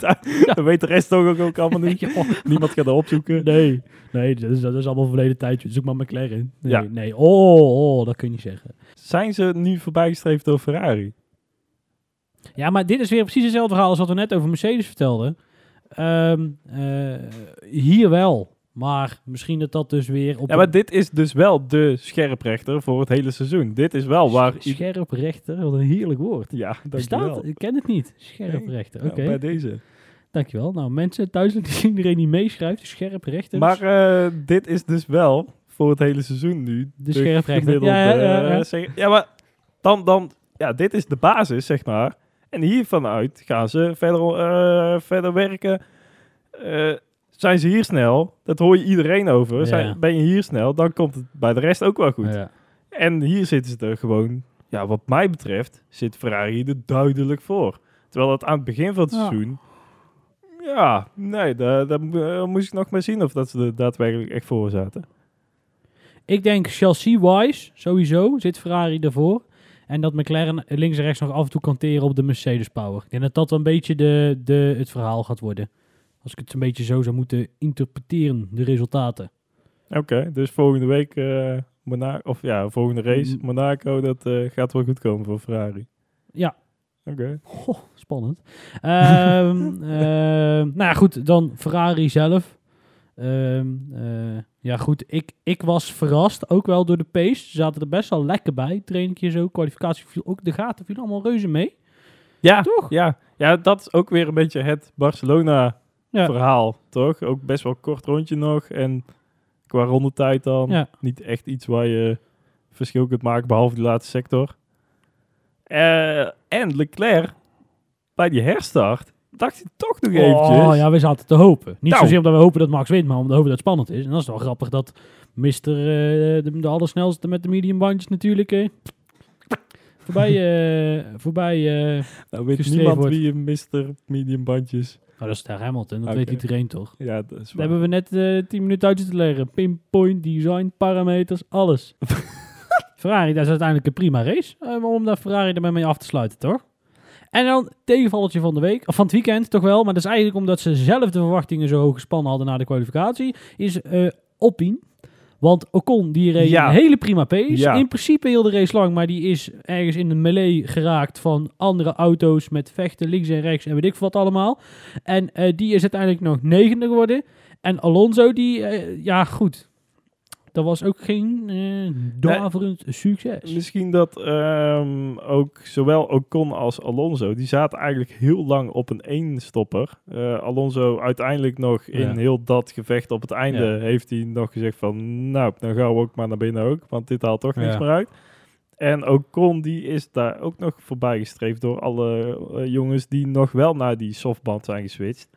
Nee. Dat weet de rest ook, ook allemaal niet. Niemand gaat dat opzoeken. Nee, nee dat, is, dat is allemaal verleden tijd. Zoek maar McLaren. Nee, Ja. nee. Oh, oh, dat kun je niet zeggen. Zijn ze nu voorbijgestreefd door Ferrari? Ja, maar dit is weer precies hetzelfde verhaal als wat we net over Mercedes vertelden. Ehm, eh, hier wel. Maar misschien dat dat dus weer op Ja, maar dit is dus wel de scherprechter voor het hele seizoen. Dit is wel waar... Scherprechter, wat een heerlijk woord. Ja, dankjewel. Ik ken het niet. Scherprechter, Ja, oké. bij deze. Dankjewel. Nou, mensen thuis, iedereen die meeschrijft, scherprechter. Maar eh, dit is dus wel voor het hele seizoen nu. De scherprechter. Ja, ja, ja, ja. eh, ja, maar dan, dan... Ja, dit is de basis, zeg maar. En hiervanuit gaan ze verder, eh, verder werken. Eh, zijn ze hier snel? Dat hoor je iedereen over. Ja. Zijn, ben je hier snel, dan komt het bij de rest ook wel goed. Ja. En hier zitten ze er gewoon, ja, wat mij betreft, zit Ferrari er duidelijk voor. Terwijl dat aan het begin van het Ja. seizoen, ja, nee, daar, daar eh, moest ik nog maar zien of dat ze er daadwerkelijk echt voor zaten. Ik denk chassis-wise, sowieso, zit Ferrari ervoor. En dat McLaren links en rechts nog af en toe kan teren op de Mercedes Power. Ik denk dat dat wel een beetje de, de, het verhaal gaat worden. Als ik het een beetje zo zou moeten interpreteren, de resultaten. Oké, dus volgende week, eh Mona of ja, volgende race. Monaco, dat eh, gaat wel goed komen voor Ferrari. Ja. Oké. Spannend. Ehm, ehm, nou ja, goed, dan Ferrari zelf. Ehm, eh, ja, goed, ik, ik was verrast, ook wel door de pace. Ze zaten er best wel lekker bij. Trainingje zo, kwalificatie viel ook, de gaten viel allemaal reuze mee. Ja, Toch? Ja, ja, dat is ook weer een beetje het Barcelona Ja. verhaal, toch? Ook best wel kort rondje nog en qua rondetijd dan Ja. niet echt iets waar je verschil kunt maken, behalve die laatste sector. Eh, en Leclerc, bij die herstart, dacht hij toch nog eventjes. Oh ja, we zaten te hopen. Niet Nou. zozeer omdat we hopen dat Max wint, maar omdat we hopen dat het spannend is. En dat is wel grappig dat Mr. eh, de, de allersnelste met de medium bandjes natuurlijk eh, voorbij, eh, voorbij nou weet niemand wordt. wie een Mr. Medium bandjes. nou, dat is daar Hamilton, dat weet iedereen toch? Ja, dat is Dat waar. hebben we net eh 10 minuten uit te leren. Pinpoint, design, parameters, alles. Ferrari, dat is uiteindelijk een prima race. om daar Ferrari ermee mee af te sluiten, toch? En dan tegenvalletje van de week, of van het weekend toch wel. Maar dat is eigenlijk omdat ze zelf de verwachtingen zo hoog gespannen hadden na de kwalificatie. Is eh Alpine. Want Ocon, die reed Ja. een hele prima pace. Ja. In principe heel de race lang, maar die is ergens in de melee geraakt van andere auto's met vechten links en rechts en weet ik wat allemaal. En eh, die is uiteindelijk nog negende geworden. En Alonso, die, eh, ja goed, dat was ook geen eh daverend succes. Misschien dat ehm, ook zowel Ocon als Alonso, die zaten eigenlijk heel lang op een eenstopper. Eh Alonso uiteindelijk nog in Ja. heel dat gevecht op het einde Ja. heeft hij nog gezegd van, nou, dan gaan we ook maar naar binnen ook, want dit haalt toch niks Ja. meer uit. En Ocon die is daar ook nog voorbij gestreefd door alle eh, jongens die nog wel naar die softband zijn geswitcht.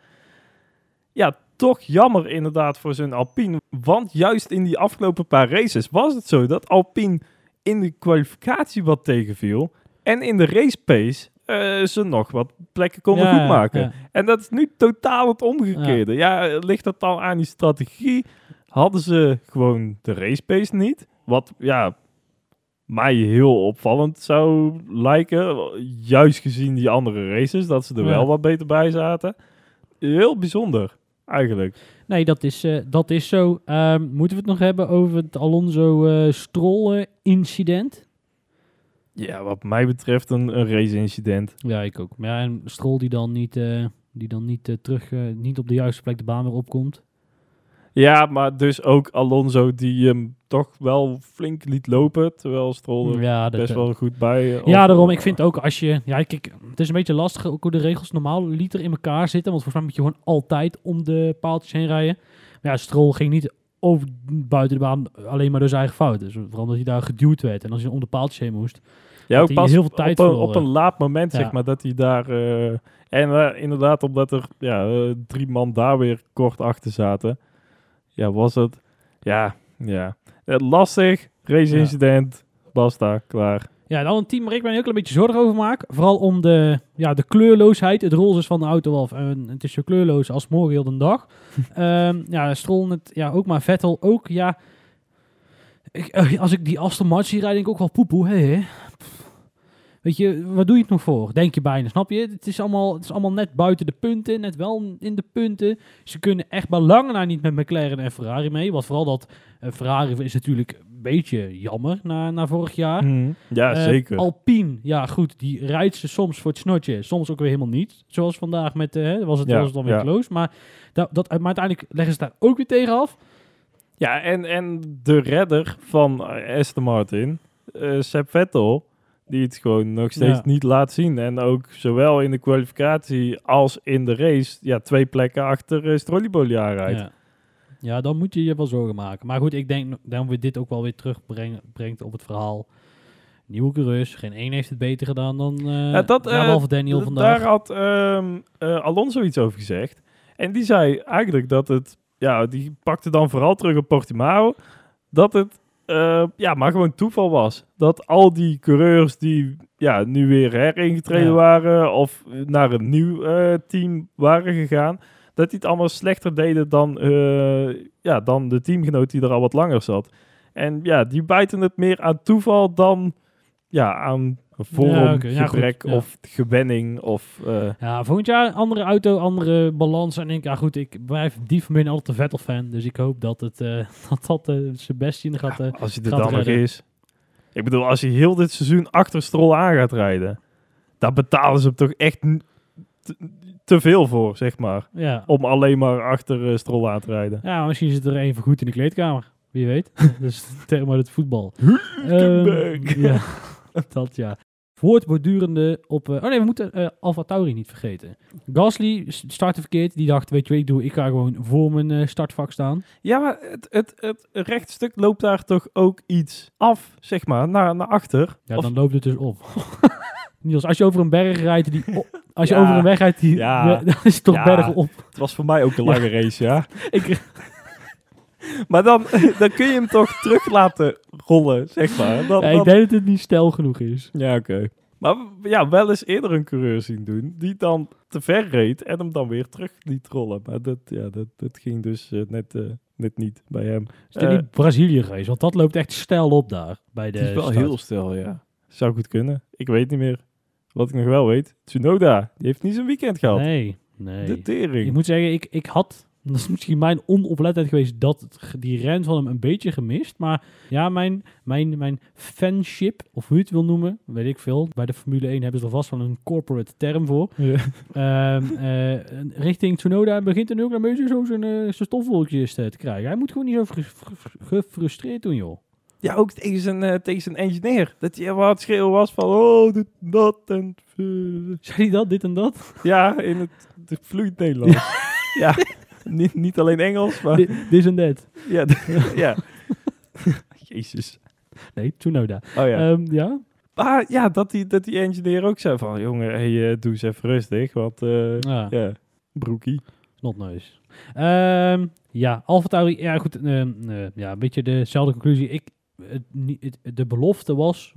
Ja, toch jammer inderdaad voor zijn Alpine. Want juist in die afgelopen paar races was het zo dat Alpine in de kwalificatie wat tegenviel. En in de race pace eh, ze nog wat plekken konden Ja, goedmaken. ja. En dat is nu totaal het omgekeerde. Ja. ligt dat dan aan die strategie? Hadden ze gewoon de race pace niet? Wat ja, mij heel opvallend zou lijken. Juist gezien die andere races, dat ze er wel wat beter bij zaten. Heel bijzonder, eigenlijk. Nee, dat is, eh, dat is zo. Ehm, moeten we het nog hebben over het Alonso-Stroll-incident? Ja, wat mij betreft een, een race-incident. ja, ik ook. Maar ja, en Stroll die dan niet, eh, die dan niet, eh, terug, eh, niet op de juiste plek de baan weer opkomt. Ja, maar dus ook Alonso die hem toch wel flink liet lopen. Terwijl Stroll er Ja, best eh, wel goed bij. eh, Ja, daarom. Ik vind ook als je... Ja, kijk, het is een beetje lastig ook hoe de regels normaal liter in elkaar zitten. Want volgens mij moet je gewoon altijd om de paaltjes heen rijden. Maar ja, Stroll ging niet over, buiten de baan alleen maar door zijn eigen fout. Dus vooral omdat hij daar geduwd werd. En als hij om de paaltjes heen moest. Ja, ook pas heel veel tijd op, een, verloren. op een laat moment, Ja. zeg maar, dat hij daar... eh, en inderdaad, omdat er ja, drie man daar weer kort achter zaten. Ja, was het... Ja, ja. Lastig, race-incident, basta, klaar. Ja, dan een team waar ik me een heel klein beetje zorgen over maak. Vooral om de, ja, de kleurloosheid. Het roze is van de auto af. En het is zo kleurloos als morgen heel de dag. Ehm ja, Stroll het, ja, ook maar Vettel ook. Ja, ik, eh, als ik die Aston Martin rijden, denk ik ook wel poepoe. Hè. Weet je, wat doe je het nog voor? Denk je bijna, snap je? Het is, allemaal, het is allemaal net buiten de punten, net wel in de punten. Ze kunnen echt bij lange na niet met McLaren en Ferrari mee. Want vooral dat eh, Ferrari is natuurlijk een beetje jammer na, na vorig jaar. Mhm. Ja, Eh, zeker. Alpine, ja goed, die rijdt ze soms voor het snotje, soms ook weer helemaal niet. Zoals vandaag met, hè, was, het, Ja, was het dan weer ja. close. Maar, dat, dat, maar uiteindelijk leggen ze daar ook weer tegen af. Ja, en, en de redder van Aston Martin, Seb Vettel, die het gewoon nog steeds Ja. niet laat zien. En ook zowel in de kwalificatie als in de race, ja, twee plekken achter uh, Strollibolli aanrijdt. Ja. ja, dan moet je je wel zorgen maken. Maar goed, ik denk dat we dit ook wel weer terugbrengt op het verhaal. Nieuwe coureurs, geen één heeft het beter gedaan dan eh Ja, dat, ja, eh, behalve Daniel vandaag. Daar had ehm, eh, Alonso iets over gezegd. En die zei eigenlijk dat het, ja, die pakte dan vooral terug op Portimao, dat het, eh, ja, maar gewoon toeval was. Dat al die coureurs die, ja, nu weer heringetreden Ja. waren of naar een nieuw eh, team waren gegaan, dat die het allemaal slechter deden dan, eh, ja, dan de teamgenoot die er al wat langer zat. En ja, die bijten het meer aan toeval dan ja, aan oké. Ja, goed, ja. of gewenning of... eh, Ja, volgend jaar andere auto, andere balans. En ik, ja goed, ik blijf van binnen altijd een Vettel-fan. Dus ik hoop dat het, eh, dat, dat eh, Sebastian gaat... eh, als hij er dan nog is. Ik bedoel, als hij heel dit seizoen achter Stroll aan gaat rijden, daar betalen ze hem toch echt te, veel voor, zeg maar. ja. Om alleen maar achter eh, Stroll aan te rijden. ja, misschien zit er even goed in de kleedkamer. Wie weet. dus term uit het voetbal. Ehm, ja, dat ja. Voortbordurende op... eh, oh nee, we moeten eh Alfa Tauri niet vergeten. Gasly startte verkeerd. Die dacht, weet je wat ik doe? Ik ga gewoon voor mijn eh, startvak staan. Ja, maar het, het, het rechtstuk loopt daar toch ook iets af, zeg maar, naar, naar achter. Ja, Of- dan loopt het dus op. Niels, als je over een berg rijdt, die als je Ja, over een weg rijdt, die, ja, dan is het toch ja. bergen op. Het was voor mij ook een lange race, ja. Ik, Maar dan, dan kun je hem toch terug laten rollen, zeg maar. Dan, ja, dan- ik denk dat het niet stijl genoeg is. Ja, oké. Maar ja, wel eens eerder een coureur zien doen die dan te ver reed en hem dan weer terug liet rollen. Maar dat, ja, dat, dat ging dus eh, net, eh, net niet bij hem. Is dit Eh, niet Brazilië geweest? Want dat loopt echt stijl op daar. Bij de Het is wel start. heel stil, ja. Zou goed kunnen. Ik weet niet meer. Wat ik nog wel weet, Tsunoda, die heeft niet zijn weekend gehad. Nee, nee. De Ik tering. moet zeggen, ik, ik had... Dat is misschien mijn onoplettendheid geweest dat het die ren van hem een beetje gemist. Maar ja, mijn, mijn, mijn fanship, of hoe je het wil noemen, weet ik veel. Bij de Formule 1 hebben ze er vast wel een corporate term voor. Ja. Ehm, eh, richting Tsunoda begint er nu ook een beetje zo zijn, eh, zijn stofwolkjes te, krijgen. Hij moet gewoon niet zo fru- fru- gefrustreerd doen, joh. Ja, ook tegen zijn, eh, tegen zijn engineer. Dat hij wat aan het schreeuwen was van, oh, dit, dat en... eh. Zei hij dat, dit en dat? Ja, in het, het vloeit Nederlands. ja, niet, niet alleen Engels, maar... Di- This en that. Ja, ja. Jezus. Nee, Tsunoda. Oh ja. Ehm, ja? maar ja, dat die, dat die engineer ook zei van... Jongen, hey, eh, doe eens even rustig, want... eh, Ja. ja, broekie. Not nice. Ehm, ja, Alfa Tauri. Ja, goed. eh, ja, een beetje dezelfde conclusie. Ik, het, de belofte was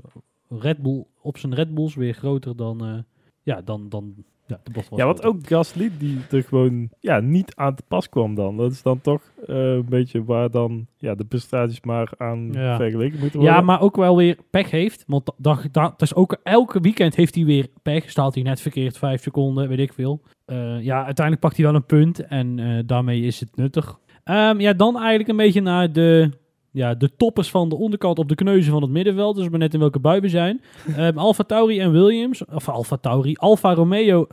Red Bull op zijn Red Bulls weer groter dan... ja, dan... dan ja, de groter. ook Gasly die er gewoon ja, niet aan te pas kwam dan. Dat is dan toch eh, een beetje waar dan ja, de prestaties maar aan Ja. vergeleken moeten worden. Ja, maar ook wel weer pech heeft. Want da- da- da- dat is ook elke weekend heeft hij weer pech. Staat hij net verkeerd, vijf seconden, weet ik veel. Eh, ja, uiteindelijk pakt hij wel een punt en eh, daarmee is het nuttig. Ehm, ja, dan eigenlijk een beetje naar de, ja, de toppers van de onderkant op de kneuzen van het middenveld. Dus maar net in welke bui we zijn. Ehm Alfa Tauri en Williams. Of Alfa Tauri, Alfa Romeo.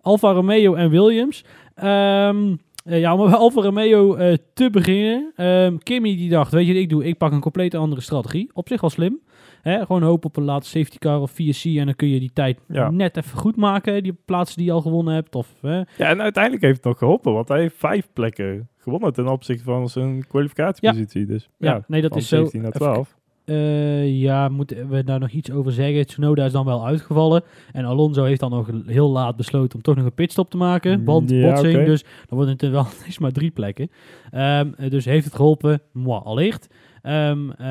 Alfa Romeo en Williams. Ehm, eh, ja, om bij Alfa Romeo eh, te beginnen. Ehm Kimmy die dacht, weet je wat ik doe? Ik pak een compleet andere strategie. Op zich wel slim. Hè, gewoon hopen op een late safety car of 4C en dan kun je die tijd Ja. net even goed maken. Die plaatsen die je al gewonnen hebt. Of, hè. Ja, en uiteindelijk heeft het nog geholpen, want hij heeft vijf plekken gewonnen ten opzichte van zijn kwalificatiepositie. Dus Ja, ja, nee, dat van is zo. 17 naar Even 12. Eh, ja, moeten we daar nog iets over zeggen? Tsunoda is dan wel uitgevallen. En Alonso heeft dan nog heel laat besloten om toch nog een pitstop te maken. Want Ja, botsing, dus dan worden het er wel eens maar drie plekken. Ehm, eh, dus heeft het geholpen? Moi, allicht. Ehm, eh,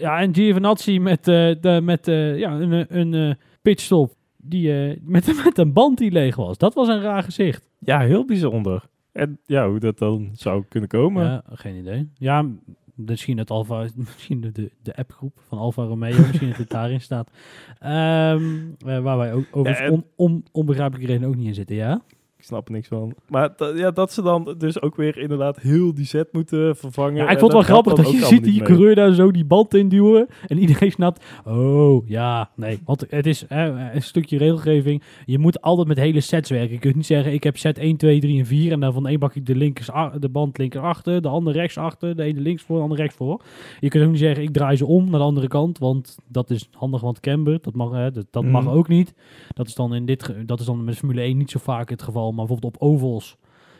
ja, en Giovinazzi met, eh, de, met eh, ja, een, een eh, pitstop die, eh, met, met een band die leeg was. Dat was een raar gezicht. Ja, heel bijzonder. En ja, hoe dat dan zou kunnen komen. Ja, geen idee. Ja, misschien het Alfa, misschien de, de, appgroep van Alfa Romeo, misschien dat het daarin staat. Ehm, eh, waar wij ook over Ja, en- on, on, onbegrijpelijke reden ook niet in zitten, ja? Ik snap er niks van. Maar dat- ja, dat ze dan dus ook weer inderdaad heel die set moeten vervangen. Ja, ik vond het wel grappig dat je ziet die coureur daar zo die band induwen. En iedereen snapt, oh ja, nee. Want het is hè, een stukje regelgeving. Je moet altijd met hele sets werken. Je kunt niet zeggen, ik heb set 1, 2, 3 en 4. En dan van één bakje de, linkers, de band linker achter, de andere rechts achter, de ene links voor, de andere rechts voor. Je kunt ook niet zeggen, ik draai ze om naar de andere kant. Want dat is handig, want camber, dat mag, hè, dat, dat mag Mhm. ook niet. Dat is, dan in dit, dat is dan met Formule 1 niet zo vaak het geval. Maar bijvoorbeeld op ovals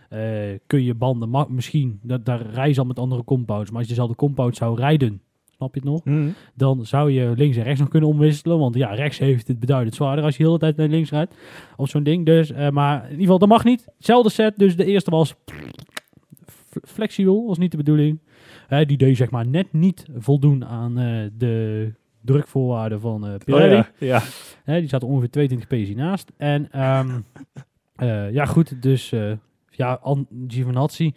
eh, kun je banden ma- misschien, dat, daar rijden ze al met andere compounds. Maar als je dezelfde compound zou rijden, snap je het nog? Mhm. Dan zou je links en rechts nog kunnen omwisselen. Want ja, rechts heeft het beduidend zwaarder als je de hele tijd naar links rijdt. Of zo'n ding. Dus, eh, maar in ieder geval, dat mag niet. Hetzelfde set. Dus de eerste was flexibel, was niet de bedoeling. Eh, die deed zeg maar net niet voldoen aan de drukvoorwaarden van Oh, Pirelli. ja. ja. Die zaten ongeveer 22 pc naast. En ehm, eh, ja, goed, dus eh, ja, Giovinazzi.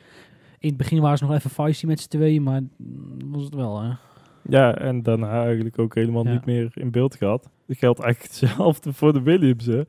In het begin waren ze nog even feisty met z'n tweeën, maar was het wel, hè? ja, en daarna eigenlijk ook helemaal Ja. niet meer in beeld gehad. Dat geldt eigenlijk hetzelfde voor de Williams. Hè. Op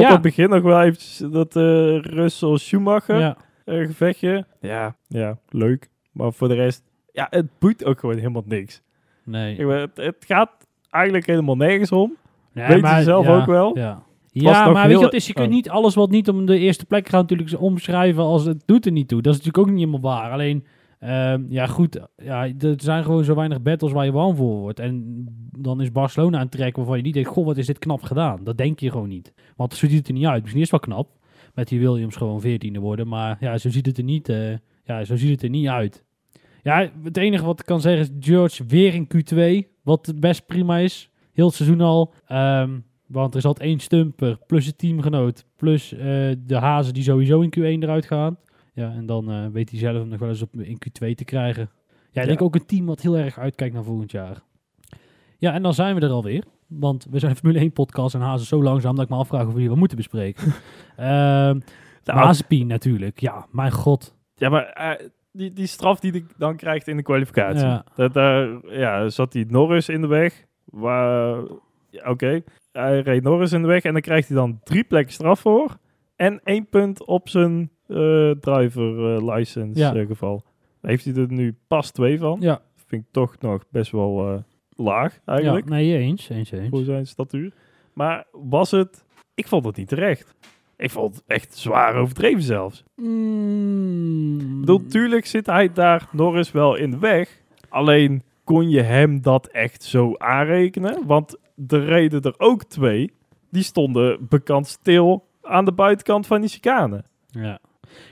Ja. het begin nog wel eventjes dat eh Russell Schumacher Ja, gevechtje. Ja, ja, leuk. Maar voor de rest, ja, het boeit ook gewoon helemaal niks. nee. Maar Het, het gaat eigenlijk helemaal nergens om. Nee, weet je zelf ook wel? Ja, ja maar weet je wat is? Je kunt oh. niet alles wat niet om de eerste plek gaat natuurlijk omschrijven als het doet er niet toe. Dat is natuurlijk ook niet helemaal waar. Alleen, ehm, ja goed, ja, er zijn gewoon zo weinig battles waar je warm voor wordt. En dan is Barcelona het trekken waarvan je niet denkt, goh, wat is dit knap gedaan. Dat denk je gewoon niet. Want zo ziet het er niet uit. Misschien is het wel knap, met die Williams gewoon veertiende worden. Maar ja, zo ziet het er niet, eh, ja, zo ziet het er niet uit. Ja, het enige wat ik kan zeggen is George weer in Q2, wat best prima is. Heel het seizoen al. Ehm, want er zat één stumper, plus een teamgenoot, plus eh, de hazen die sowieso in Q1 eruit gaan. Ja, en dan eh, weet hij zelf hem nog wel eens op, in Q2 te krijgen. Ja, ik denk Ja. ook een team wat heel erg uitkijkt naar volgend jaar. Ja, en dan zijn we er alweer. Want we zijn een Formule 1 podcast en hazen zo langzaam dat ik me afvraag of we die wel moeten bespreken. Ehm De Mazepin natuurlijk. Ja, mijn god. Ja, maar eh, die, die straf die hij dan krijgt in de kwalificatie. Ja. Dat, daar ja, zat hij Norris in de weg. Waar, ja, Oké, hij reed Norris in de weg en dan krijgt hij dan drie plekken straf voor. En één punt op zijn eh, driver eh, license Ja. eh, geval. Daar heeft hij er nu pas twee van. Ja, Vind ik toch nog best wel laag eigenlijk. ja nee, eens. eens, eens. voor zijn statuur. Maar was het... Ik vond het niet terecht. Ik vond het echt zwaar overdreven zelfs. Mm. Ik bedoel, tuurlijk zit hij daar Norris wel in de weg. Alleen kon je hem dat echt zo aanrekenen? Want er reden er ook twee. Die stonden bekend stil aan de buitenkant van die chicane. Ja.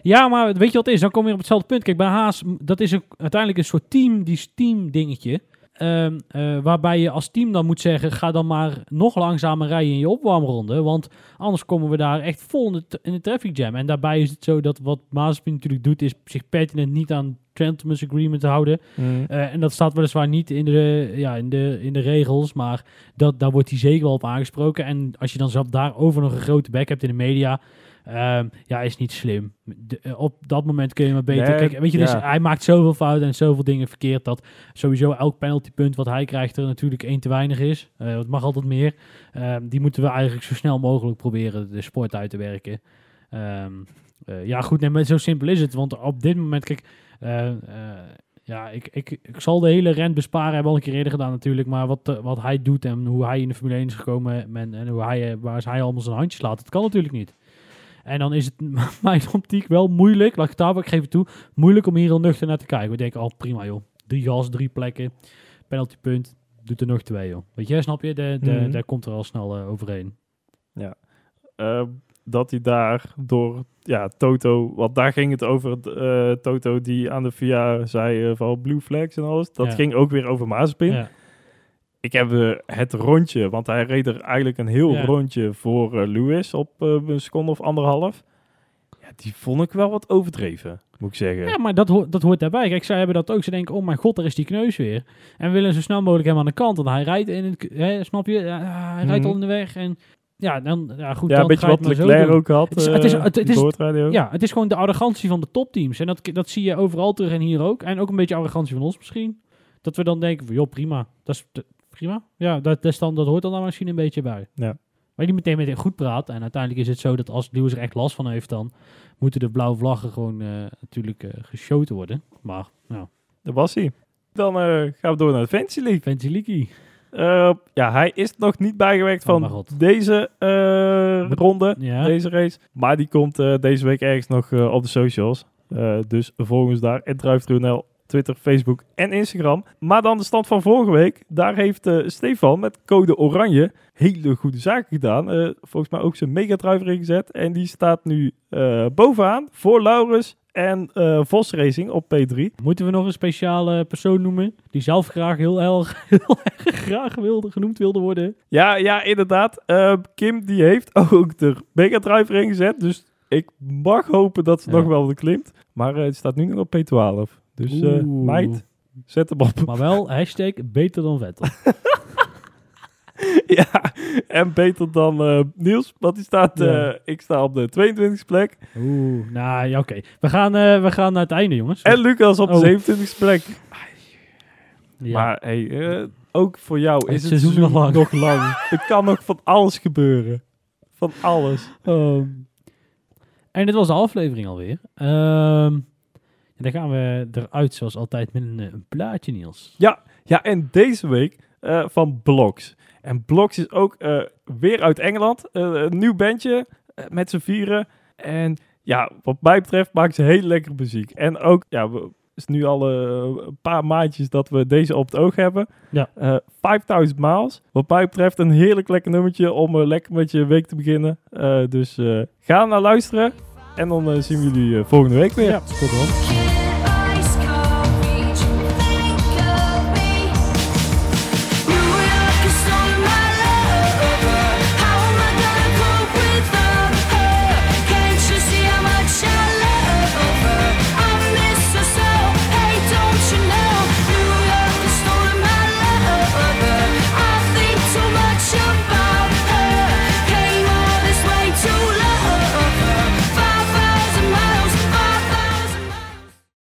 Ja, maar weet je wat is? Dan kom je op hetzelfde punt. Kijk, bij Haas, dat is uiteindelijk een soort team, die team dingetje. Ehm, eh, waarbij je als team dan moet zeggen, ga dan maar nog langzamer rijden in je opwarmronde. Want anders komen we daar echt vol in de, in de traffic jam. En daarbij is het zo dat wat Mazepin natuurlijk doet, is zich pertinent niet aan gentleman's agreement te houden. Eh, en dat staat weliswaar niet in de, ja, in de, in de regels, maar dat, daar wordt hij zeker wel op aangesproken. En als je dan zelf daarover nog een grote bek hebt in de media, ehm, ja, is niet slim. De- eh, op dat moment kun je maar beter... Nee, Kijk, weet je, dus hij maakt zoveel fouten en zoveel dingen verkeerd, dat sowieso elk penaltypunt wat hij krijgt er natuurlijk één te weinig is. Eh, het mag altijd meer. Ehm, die moeten we eigenlijk zo snel mogelijk proberen de sport uit te werken. Ehm, eh, ja, goed, nee, maar zo simpel is het. Want op dit moment, kijk, eh, eh, ja, ik, ik, ik zal de hele rent besparen. Hebben al een keer eerder gedaan natuurlijk. Maar wat, eh, wat hij doet en hoe hij in de Formule 1 is gekomen en, en hoe hij, eh, waar hij allemaal zijn handjes laat, dat kan natuurlijk niet. En dan is het mijn optiek wel moeilijk, laat ik het daarvoor, ik geef het toe, moeilijk om hier heel nuchter naar te kijken. We denken, oh prima joh, drie gas, drie plekken, penaltypunt, doet er nog twee joh. Weet je, snap je? De, de, Mhm. Daar komt er al snel eh, overheen. Eh, dat hij daar door ja, Toto, want daar ging het over eh, Toto die aan de VIA zei eh, van blue flags en alles. Dat Ja. ging ook weer over Mazepin. Ja. Ik heb eh, het rondje, want hij reed er eigenlijk een heel Ja. rondje voor Lewis op een seconde of anderhalf. Ja, die vond ik wel wat overdreven, moet ik zeggen. Ja, maar dat, hoort dat hoort daarbij. Kijk, zij hebben dat ook. Ze denken, oh mijn god, daar is die kneus weer. En we willen zo snel mogelijk hem aan de kant. Want hij rijdt in het... Hè, snap je? Hij rijdt Mhm. al in de weg. En ja, dan, ja goed, ja, dan een beetje wat Leclerc ook had. Het is- het is- eh, het- het die is- boordradio. Ja, het is gewoon de arrogantie van de topteams. En dat, dat zie je overal terug en hier ook. En ook een beetje arrogantie van ons misschien. Dat we dan denken van, joh, prima. Dat is prima. Ja, dat, dat, is dan, dat hoort dan, dan misschien een beetje bij. Ja. Maar die meteen meteen goed praat. En uiteindelijk is het zo dat als Lewis er echt last van heeft, dan moeten de blauwe vlaggen gewoon eh, natuurlijk eh geschoten worden. Maar, nou, Dat was hij. Dan gaan we door naar de Fantasy League. Ventiliki. Eh, ja, hij is nog niet bijgewerkt Oh van deze eh, ronde, Ja. deze race. Maar die komt eh, deze week ergens nog op de socials. Dus volg ons daar. DriveTruNL, Twitter, Facebook en Instagram. Maar dan de stand van vorige week. Daar heeft Stefan met code Oranje hele goede zaken gedaan. Volgens mij ook zijn megadriver ingezet. En die staat nu bovenaan voor Laurens en eh, Vos Racing op P3. Moeten we nog een speciale persoon noemen die zelf graag heel erg, heel erg graag wilde, genoemd wilde worden? Ja, ja, inderdaad. Eh, Kim die heeft ook de Mega Driver ingezet. Dus ik mag hopen dat ze Ja. nog wel wat klimt. Maar eh, het staat nu nog op P12. Dus eh meid, zet hem op. Maar wel hashtag beter dan Vettel. ja, en beter dan eh, Niels. Want die staat, eh, Ja. ik sta op de 22e plek. Oeh, nou ja, oké. We, gaan, eh, we gaan naar het einde, jongens. En Lucas op Oh. de 27e plek. Ja. Maar hey, ook voor jou Het is het seizoen nog lang. nog lang. er kan nog van alles gebeuren. Van alles. Ehm, en dit was de aflevering alweer. Ehm, en dan gaan we eruit zoals altijd met een, een plaatje, Niels. Ja, en deze week van Blocks. En Blocks is ook eh, weer uit Engeland. Eh, een nieuw bandje eh, met z'n vieren. En ja, wat mij betreft maken ze hele lekkere muziek. En ook, ja, we, is nu al een paar maandjes dat we deze op het oog hebben. Ja. Eh, 5000 miles. Wat mij betreft een heerlijk lekker nummertje om lekker met je week te beginnen. Dus ga naar luisteren. En dan zien we jullie volgende week weer. Ja, tot dan.